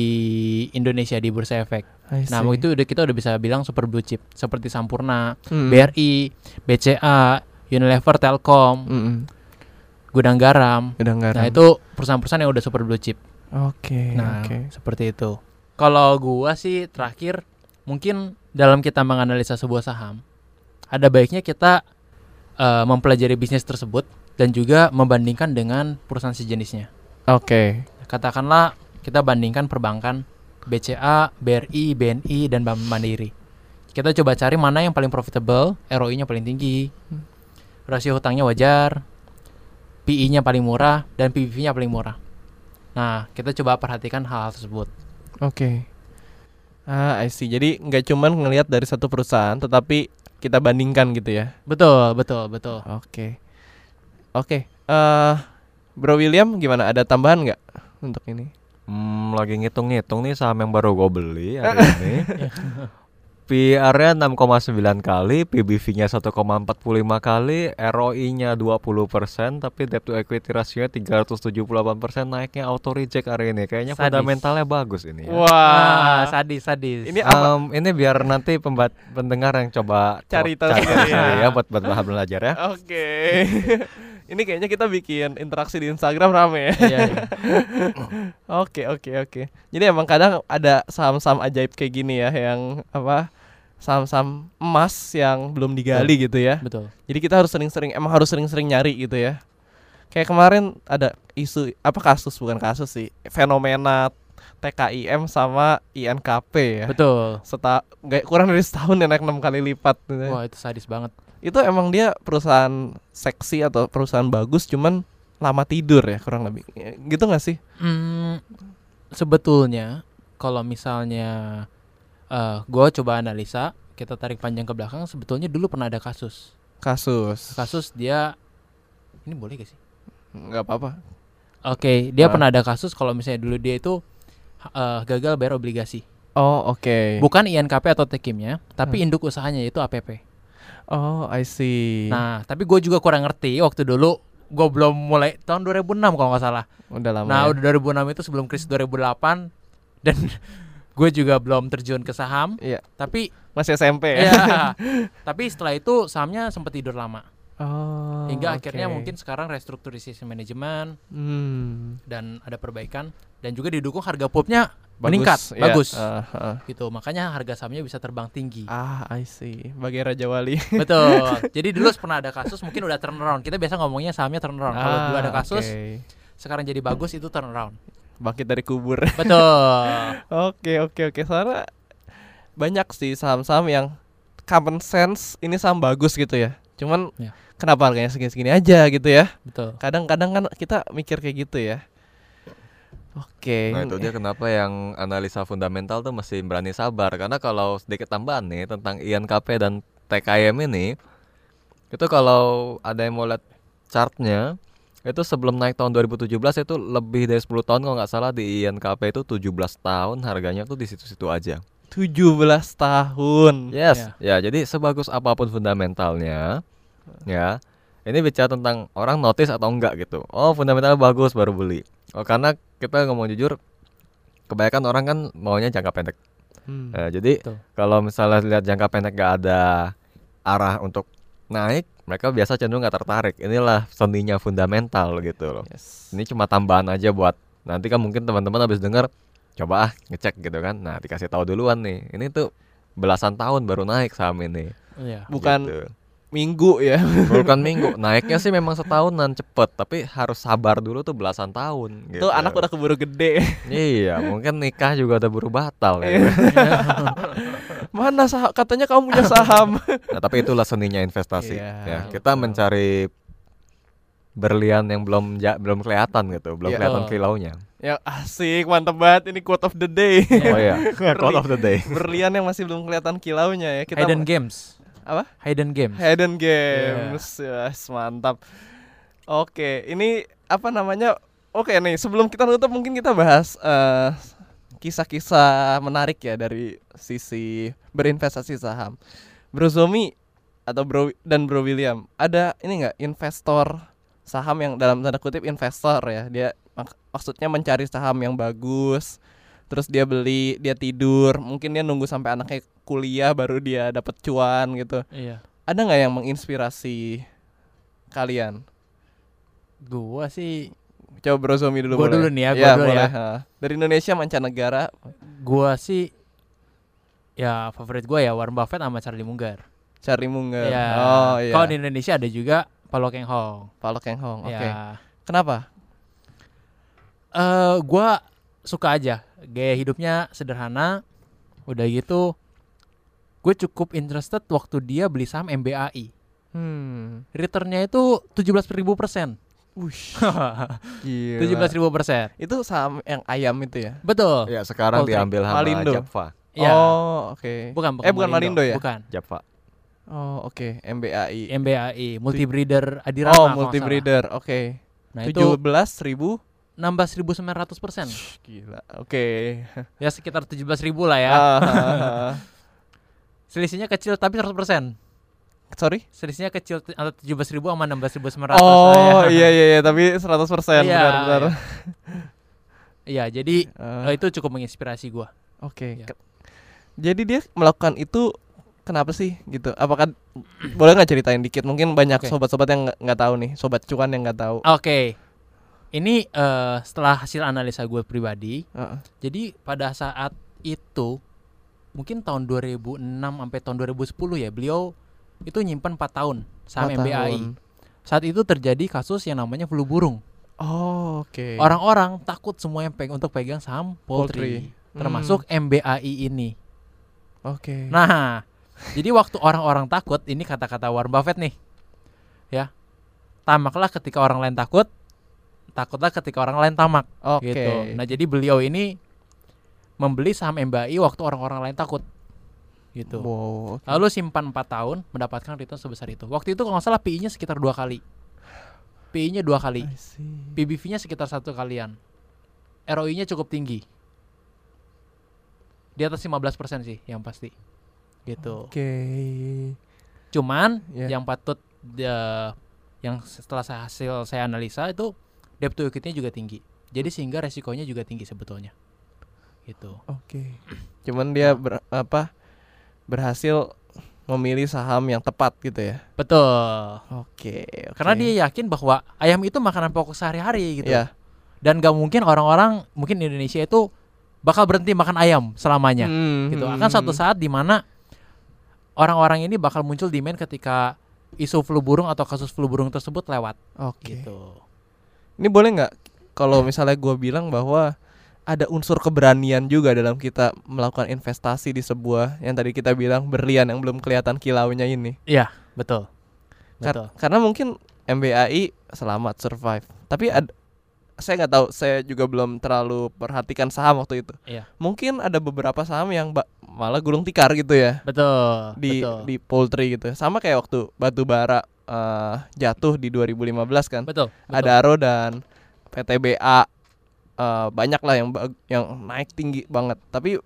Speaker 3: Indonesia di Bursa Efek. Nah, itu udah kita udah bisa bilang super blue chip seperti Sampurna,
Speaker 2: Hmm.
Speaker 3: BRI, BCA, Unilever, Telkom,
Speaker 2: Mm-mm.
Speaker 3: Gudang Garam.
Speaker 2: Udah nggak
Speaker 3: Nah, itu perusahaan-perusahaan yang udah super blue chip.
Speaker 2: Oke,
Speaker 3: Nah,
Speaker 2: oke.
Speaker 3: seperti itu. Kalau gua sih terakhir mungkin dalam kita menganalisa sebuah saham, ada baiknya kita eh, mempelajari bisnis tersebut dan juga membandingkan dengan perusahaan sejenisnya.
Speaker 2: Oke.
Speaker 3: Katakanlah kita bandingkan perbankan BCA, BRI, BNI dan Bank Mandiri. Kita coba cari mana yang paling profitable, ROI-nya paling tinggi, rasio hutangnya wajar, PI-nya paling murah dan PBV-nya paling murah. Nah, kita coba perhatikan hal-hal tersebut.
Speaker 2: Oke. Ah, I see. Jadi nggak cuman ngelihat dari satu perusahaan, tetapi kita bandingkan gitu ya.
Speaker 3: Betul, betul, betul.
Speaker 2: Oke. Oke. Eh, Bro William gimana? Ada tambahan nggak untuk ini?
Speaker 1: Hmm, lagi ngitung-ngitung nih saham yang baru gue beli hari ini. PR-nya 6,9 kali, PBV-nya 1,45 kali, ROI-nya 20%, tapi debt to equity ratio-nya 378%, naiknya auto reject hari ini. Kayaknya
Speaker 3: Sadis.
Speaker 1: fundamentalnya bagus ini ya.
Speaker 2: Wah.
Speaker 3: Ah, sadis, sadis.
Speaker 2: Ini apa?
Speaker 1: Em, ini biar nanti pembat pendengar yang coba
Speaker 2: Cari tahu ya.
Speaker 1: ya buat buat bahan belajar ya.
Speaker 2: Oke. ini kayaknya kita bikin interaksi di Instagram rame ya.
Speaker 3: Iya.
Speaker 2: Oke, oke, oke. Jadi emang kadang ada saham-saham ajaib kayak gini ya yang apa? Saham-saham emas yang belum digali gitu ya.
Speaker 3: Betul.
Speaker 2: Jadi kita harus sering-sering emang harus sering-sering nyari gitu ya. Kayak kemarin ada isu apa kasus bukan kasus sih, fenomena TKIM sama INKP ya.
Speaker 3: Betul.
Speaker 2: Seta nggak kurang dari setahun ya naik enam kali lipat.
Speaker 3: Wah, itu sadis banget.
Speaker 2: Itu emang dia perusahaan seksi atau perusahaan bagus cuman lama tidur ya kurang lebih. Gitu nggak sih?
Speaker 3: Hmm, sebetulnya kalau misalnya eh gua coba analisa, kita tarik panjang ke belakang, sebetulnya dulu pernah ada kasus.
Speaker 2: Kasus.
Speaker 3: Kasus dia ini boleh gak sih?
Speaker 2: nggak apa-apa.
Speaker 3: Oke, dia
Speaker 2: Ah.
Speaker 3: pernah ada kasus kalau misalnya dulu dia itu eh, gagal bayar obligasi.
Speaker 2: Oh, oke.
Speaker 3: Bukan INKP atau Tekimnya, tapi
Speaker 2: Hmm.
Speaker 3: induk usahanya itu APP.
Speaker 2: Oh, I see.
Speaker 3: Nah, tapi gue juga kurang ngerti waktu dulu gue belum mulai tahun 2006 kalau nggak salah.
Speaker 2: udah lama.
Speaker 3: Nah,
Speaker 2: ya?
Speaker 3: udah 2006 itu sebelum krisis 2008 dan gue juga belum terjun ke saham.
Speaker 2: Iya.
Speaker 3: Tapi
Speaker 2: masih SMP ya.
Speaker 3: ya, tapi setelah itu sahamnya sempat tidur lama.
Speaker 2: Oh.
Speaker 3: Hingga
Speaker 2: oke.
Speaker 3: akhirnya mungkin sekarang restrukturisasi manajemen
Speaker 2: Hmm.
Speaker 3: dan ada perbaikan dan juga didukung harga pupnya
Speaker 2: Bagus,
Speaker 3: meningkat,
Speaker 2: iya.
Speaker 3: bagus.
Speaker 2: Ah, ah.
Speaker 3: gitu. Makanya harga sahamnya bisa terbang tinggi.
Speaker 2: Ah, I see. Bagai Raja Wali.
Speaker 3: Betul. Jadi dulu pernah ada kasus mungkin udah turnaround. Kita biasa ngomongnya sahamnya turnaround. Kalau dulu ada
Speaker 2: Ah,
Speaker 3: kasus,
Speaker 2: oke.
Speaker 3: sekarang jadi bagus itu turnaround.
Speaker 2: bangkit dari kubur.
Speaker 3: Betul.
Speaker 2: Oke oke oke soalnya banyak sih saham-saham yang common sense ini saham bagus gitu ya. Cuman
Speaker 3: Ya.
Speaker 2: Kenapa harganya segini-segini aja gitu ya?
Speaker 3: Betul.
Speaker 2: Kadang-kadang kan kita mikir kayak gitu ya. Oke.
Speaker 1: Nah itu dia kenapa yang analisa fundamental tuh masih berani sabar Karena kalau sedikit tambahan nih tentang INKP dan TKM ini Itu kalau ada yang mau lihat chartnya Itu sebelum naik tahun 2017 itu lebih dari 10 tahun kalau nggak salah di INKP itu 17 tahun harganya tuh di situ-situ aja
Speaker 2: 17 tahun.
Speaker 1: Yes,
Speaker 3: Ya.
Speaker 1: ya jadi sebagus apa pun fundamentalnya Ya ini bicara tentang orang notice atau enggak gitu Oh fundamentalnya bagus baru beli Oh karena kita ngomong jujur Kebanyakan orang kan maunya jangka pendek
Speaker 2: Hmm.
Speaker 1: Nah, jadi kalau misalnya lihat jangka pendek gak ada arah untuk naik, mereka biasa cenderung nggak tertarik. Inilah seninya fundamental gitu loh.
Speaker 2: Yes.
Speaker 1: Ini cuma tambahan aja buat nanti kan mungkin teman-teman habis denger coba ah ngecek gitu kan. Nah dikasih tahu duluan nih. Ini tuh belasan tahun baru naik saham ini.
Speaker 3: Iya.
Speaker 2: Bukan
Speaker 1: Gitu.
Speaker 2: Minggu ya.
Speaker 1: Bukan minggu. Naiknya sih memang setahunan cepet, tapi harus sabar dulu tuh belasan tahun. Gitu.
Speaker 2: Tuh anak udah keburu gede.
Speaker 1: Iya, mungkin nikah juga udah buru batal.
Speaker 2: Iya.
Speaker 1: ya.
Speaker 2: Mana saham? Katanya kamu punya saham.
Speaker 1: Nah, tapi itulah seninya investasi.
Speaker 2: Iya,
Speaker 1: ya, kita
Speaker 3: betul.
Speaker 1: mencari berlian yang belum ja- belum kelihatan gitu, belum
Speaker 2: Iya.
Speaker 1: kelihatan kilaunya.
Speaker 2: ya asik, mantep banget ini quote of the day.
Speaker 1: Oh iya, quote of the day.
Speaker 2: Berlian yang masih belum kelihatan kilaunya ya. Kita
Speaker 3: Hidden games.
Speaker 2: Apa?
Speaker 3: Hidden games.
Speaker 2: Hidden Games, Yes, mantap. Oke, ini apa namanya? Oke nih, sebelum kita nutup mungkin kita bahas eh, kisah-kisah menarik ya dari sisi berinvestasi saham. Bro Zomi atau Bro dan Bro William, ada ini nggak investor saham yang dalam tanda kutip investor ya, dia mak- maksudnya mencari saham yang bagus, terus dia beli, dia tidur, mungkin dia nunggu sampai anaknya kuliah baru dia dapat cuan gitu
Speaker 3: Iya.
Speaker 2: ada nggak yang menginspirasi kalian?
Speaker 3: Gua sih
Speaker 2: Coba Bro Zomi dulu
Speaker 3: Gua
Speaker 2: boleh?
Speaker 3: dulu nih ya, gua
Speaker 2: Iya,
Speaker 3: dulu
Speaker 2: boleh,
Speaker 3: ya.
Speaker 2: ha. Dari Indonesia mancanegara.
Speaker 3: gua sih ya favorit gua ya Warren Buffett sama Charlie Munger.
Speaker 2: Charlie Munger.
Speaker 3: Ya.
Speaker 2: Oh iya.
Speaker 3: Kalau di Indonesia ada juga Paulo Keng Hong.
Speaker 2: Paulo Keng Hong. Oke.
Speaker 3: Ya.
Speaker 2: Kenapa?
Speaker 3: Eh gua suka aja gaya hidupnya sederhana. Udah gitu gue cukup interested waktu dia beli saham MBAI.
Speaker 2: Hmm.
Speaker 3: Returnnya itu 17.000 persen.
Speaker 2: Wush.
Speaker 3: Tujuh belas ribu persen.
Speaker 2: Itu saham yang ayam itu ya?
Speaker 3: Betul.
Speaker 1: Ya, sekarang
Speaker 3: Poultry.
Speaker 1: diambil sama
Speaker 2: Malindo.
Speaker 1: Japfa.
Speaker 3: Ya.
Speaker 2: Oh, oke.
Speaker 3: Bukan, bukan
Speaker 2: Eh, bukan Malindo ya?
Speaker 3: Bukan.
Speaker 1: Japfa.
Speaker 2: Oh, oke. MBAI.
Speaker 3: MBAI, multi breeder Adirama.
Speaker 2: oh,
Speaker 3: kalau nggak
Speaker 2: multi
Speaker 3: salah.
Speaker 2: breeder. Oke.
Speaker 3: Nah itu
Speaker 2: Tujuh belas ribu.
Speaker 3: 16.900 persen.
Speaker 2: Gila. Oke.
Speaker 3: Ya sekitar 17.000 lah ya.
Speaker 2: Ah, ah, ah.
Speaker 3: Selisihnya kecil tapi 100 persen.
Speaker 2: Sorry?
Speaker 3: Selisihnya kecil antara 17.000 sama 16.900
Speaker 2: Oh,
Speaker 3: lah ya.
Speaker 2: iya iya iya, tapi 100%
Speaker 3: Iya,
Speaker 2: benar-benar.
Speaker 3: iya. Iya, jadi eh, itu cukup menginspirasi gua.
Speaker 2: Oke.
Speaker 3: Ya.
Speaker 2: Ke- Jadi dia melakukan itu kenapa sih gitu? Apakah boleh nggak ceritain dikit? Mungkin banyak
Speaker 3: Oke.
Speaker 2: sobat-sobat yang nggak- tahu nih, sobat cuan yang nggak tahu.
Speaker 3: Oke. Ini eh, setelah hasil analisa gue pribadi,
Speaker 2: Heeh.
Speaker 3: jadi pada saat itu mungkin tahun 2006 sampai tahun 2010 ya, beliau itu nyimpan 4 tahun saham
Speaker 2: Empat
Speaker 3: MBAI.
Speaker 2: tahun.
Speaker 3: Saat itu terjadi kasus yang namanya flu burung.
Speaker 2: Oh, oke.
Speaker 3: Orang-orang takut semua yang peng untuk pegang saham poultry,
Speaker 2: Poultry.
Speaker 3: termasuk MBAI ini.
Speaker 2: Oke.
Speaker 3: Nah, jadi waktu orang-orang takut, ini kata-kata Warren Buffett nih. Ya. Tamaklah ketika orang lain takut, takutlah ketika orang lain tamak
Speaker 2: Oke.
Speaker 3: gitu. Nah, jadi beliau ini membeli saham MBAI waktu orang-orang lain takut. Gitu.
Speaker 2: Wow. oke.
Speaker 3: Lalu simpan 4 tahun mendapatkan return sebesar itu. Waktu itu kalau nggak salah PI-nya sekitar dua kali. PI-nya dua kali. PBV-nya sekitar satu kalian, ROI-nya cukup tinggi, di atas 15% sih yang pasti, gitu.
Speaker 2: Oke.
Speaker 3: Cuman
Speaker 2: Ya.
Speaker 3: yang patut ya, yang setelah saya hasil saya analisa itu debt to equity-nya juga tinggi. Jadi sehingga resikonya juga tinggi sebetulnya. Gitu.
Speaker 2: Oke. Cuman dia ber- apa berhasil memilih saham yang tepat gitu ya.
Speaker 3: Betul.
Speaker 2: Oke. oke.
Speaker 3: Karena dia yakin bahwa ayam itu makanan pokok sehari-hari gitu.
Speaker 2: ya.
Speaker 3: Dan gak mungkin orang-orang mungkin di Indonesia itu bakal berhenti makan ayam selamanya.
Speaker 2: Hmm,
Speaker 3: Gitu.
Speaker 2: hmm,
Speaker 3: Akan suatu
Speaker 2: hmm.
Speaker 3: saat di mana orang-orang ini bakal muncul demand ketika isu flu burung atau kasus flu burung tersebut lewat
Speaker 2: Oke.
Speaker 3: gitu.
Speaker 2: Ini boleh nggak kalau misalnya gue bilang bahwa ada unsur keberanian juga dalam kita melakukan investasi di sebuah yang tadi kita bilang berlian yang belum kelihatan kilaunya ini.
Speaker 3: Iya, betul.
Speaker 2: Kar-
Speaker 3: Betul.
Speaker 2: karena mungkin MBAI selamat survive. Tapi ad- saya nggak tahu, saya juga belum terlalu perhatikan saham waktu itu.
Speaker 3: Iya.
Speaker 2: Mungkin ada beberapa saham yang malah gulung tikar gitu ya
Speaker 3: Betul.
Speaker 2: di
Speaker 3: betul.
Speaker 2: di poultry gitu. Sama kayak waktu batu bara eh, jatuh di 2015 kan.
Speaker 3: betul. betul.
Speaker 2: Ada Aro dan PTBA eh, banyak lah yang yang naik tinggi banget. Tapi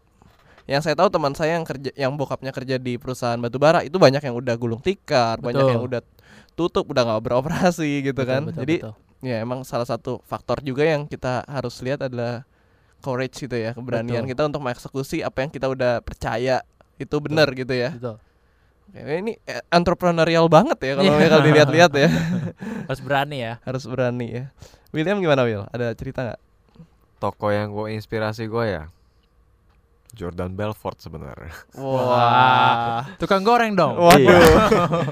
Speaker 2: yang saya tahu teman saya yang kerja yang bokapnya kerja di perusahaan batu bara itu banyak yang udah gulung tikar, banyak
Speaker 3: Betul.
Speaker 2: yang udah tutup, udah nggak beroperasi gitu
Speaker 3: Betul,
Speaker 2: kan.
Speaker 3: betul,
Speaker 2: Jadi
Speaker 3: betul.
Speaker 2: ya emang salah satu faktor juga yang kita harus lihat adalah courage gitu ya, keberanian
Speaker 3: Betul.
Speaker 2: kita untuk mengeksekusi apa yang kita udah percaya itu benar gitu ya.
Speaker 3: betul.
Speaker 2: Oke, Ini eh, entrepreneurial banget ya kalau
Speaker 3: Iya.
Speaker 2: kalau dilihat-lihat ya.
Speaker 3: Harus berani ya.
Speaker 2: harus berani ya. William gimana Will? Ada cerita nggak?
Speaker 1: Toko yang gue inspirasi gue ya Jordan Belfort sebenarnya.
Speaker 2: Wah.
Speaker 3: Tukang goreng dong.
Speaker 2: Waduh.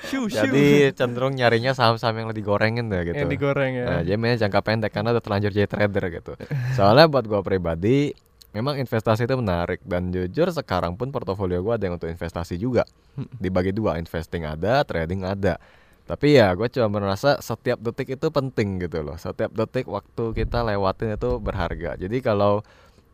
Speaker 2: Shoo, shoo.
Speaker 1: Jadi cenderung nyarinya saham-saham yang lebih digorengin deh gitu.
Speaker 2: yang digoreng ya.
Speaker 1: Nah, jadi mainnya jangka pendek karena udah terlanjur jadi trader gitu. Soalnya buat gua pribadi, memang investasi itu menarik dan jujur sekarang pun portofolio gua ada yang untuk investasi juga. Dibagi dua, investing ada, trading ada. Tapi ya gue cuma merasa setiap detik itu penting gitu loh. Setiap detik waktu kita lewatin itu berharga. Jadi kalau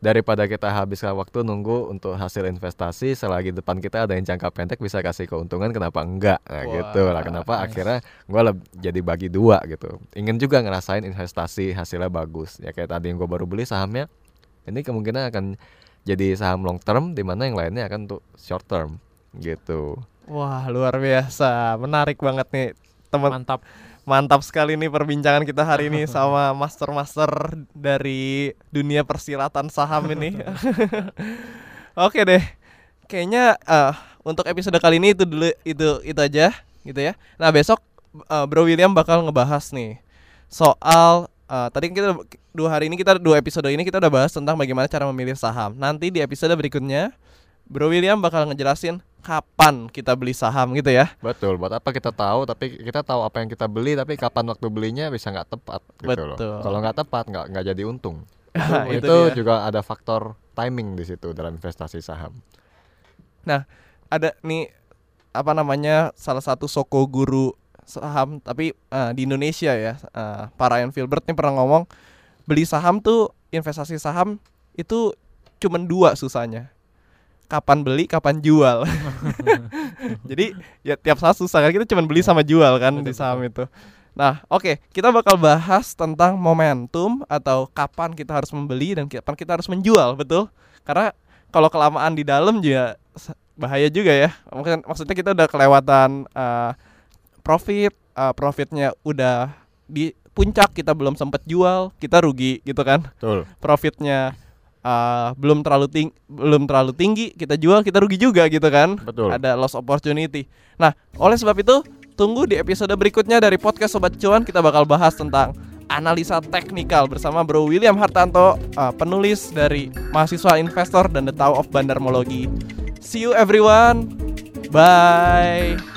Speaker 1: daripada kita habiskan waktu nunggu untuk hasil investasi selagi depan kita ada yang jangka pendek bisa kasih keuntungan kenapa enggak nah
Speaker 2: Wah,
Speaker 1: gitu lah kenapa
Speaker 3: nice.
Speaker 1: akhirnya gue jadi bagi dua gitu ingin juga ngerasain investasi hasilnya bagus ya kayak tadi yang gue baru beli sahamnya ini kemungkinan akan jadi saham long term di mana yang lainnya akan untuk short term gitu
Speaker 2: Wah, luar biasa. Menarik banget nih. Teman
Speaker 3: Mantap.
Speaker 2: mantap sekali nih perbincangan kita hari ini sama master-master dari dunia persilatan saham ini. Oke deh. Kayaknya eh, untuk episode kali ini itu dulu itu itu aja gitu ya. Nah, besok eh, Bro William bakal ngebahas nih soal eh, tadi kita dua hari ini kita dua episode ini kita udah bahas tentang bagaimana cara memilih saham. Nanti di episode berikutnya Bro William bakal ngejelasin kapan kita beli saham gitu ya.
Speaker 1: betul buat apa kita tahu tapi kita tahu apa yang kita beli tapi kapan waktu belinya bisa nggak tepat gitu loh
Speaker 2: Betul.
Speaker 1: kalau nggak tepat nggak nggak jadi untung
Speaker 2: Itu
Speaker 1: itu,
Speaker 2: dia.
Speaker 1: juga ada faktor timing di situ dalam investasi saham
Speaker 2: ada nih apa namanya salah satu soko guru saham tapi eh, di Indonesia ya eh, Pak Ryan Filbert nih pernah ngomong beli saham tuh investasi saham itu cuman dua susahnya kapan beli kapan jual. Jadi ya tiap saat susah kan kita cuman beli sama jual kan di
Speaker 3: Betul,
Speaker 2: saham itu. Nah oke kita bakal bahas tentang momentum atau kapan kita harus membeli dan kapan kita harus menjual betul? Karena kalau kelamaan di dalam juga bahaya juga ya. Maksud- maksudnya kita udah kelewatan eh, profit eh, profitnya udah di puncak kita belum sempat jual kita rugi gitu kan?
Speaker 1: Betul.
Speaker 2: Profitnya eh, belum terlalu ting belum terlalu tinggi kita jual kita rugi juga gitu kan.
Speaker 1: Betul.
Speaker 2: Ada loss opportunity. Nah oleh sebab itu tunggu di episode berikutnya dari podcast sobat cuan kita bakal bahas tentang analisa teknikal bersama Bro William Hartanto eh, penulis dari mahasiswa investor dan the Tao of Bandarmologi. See you everyone. Bye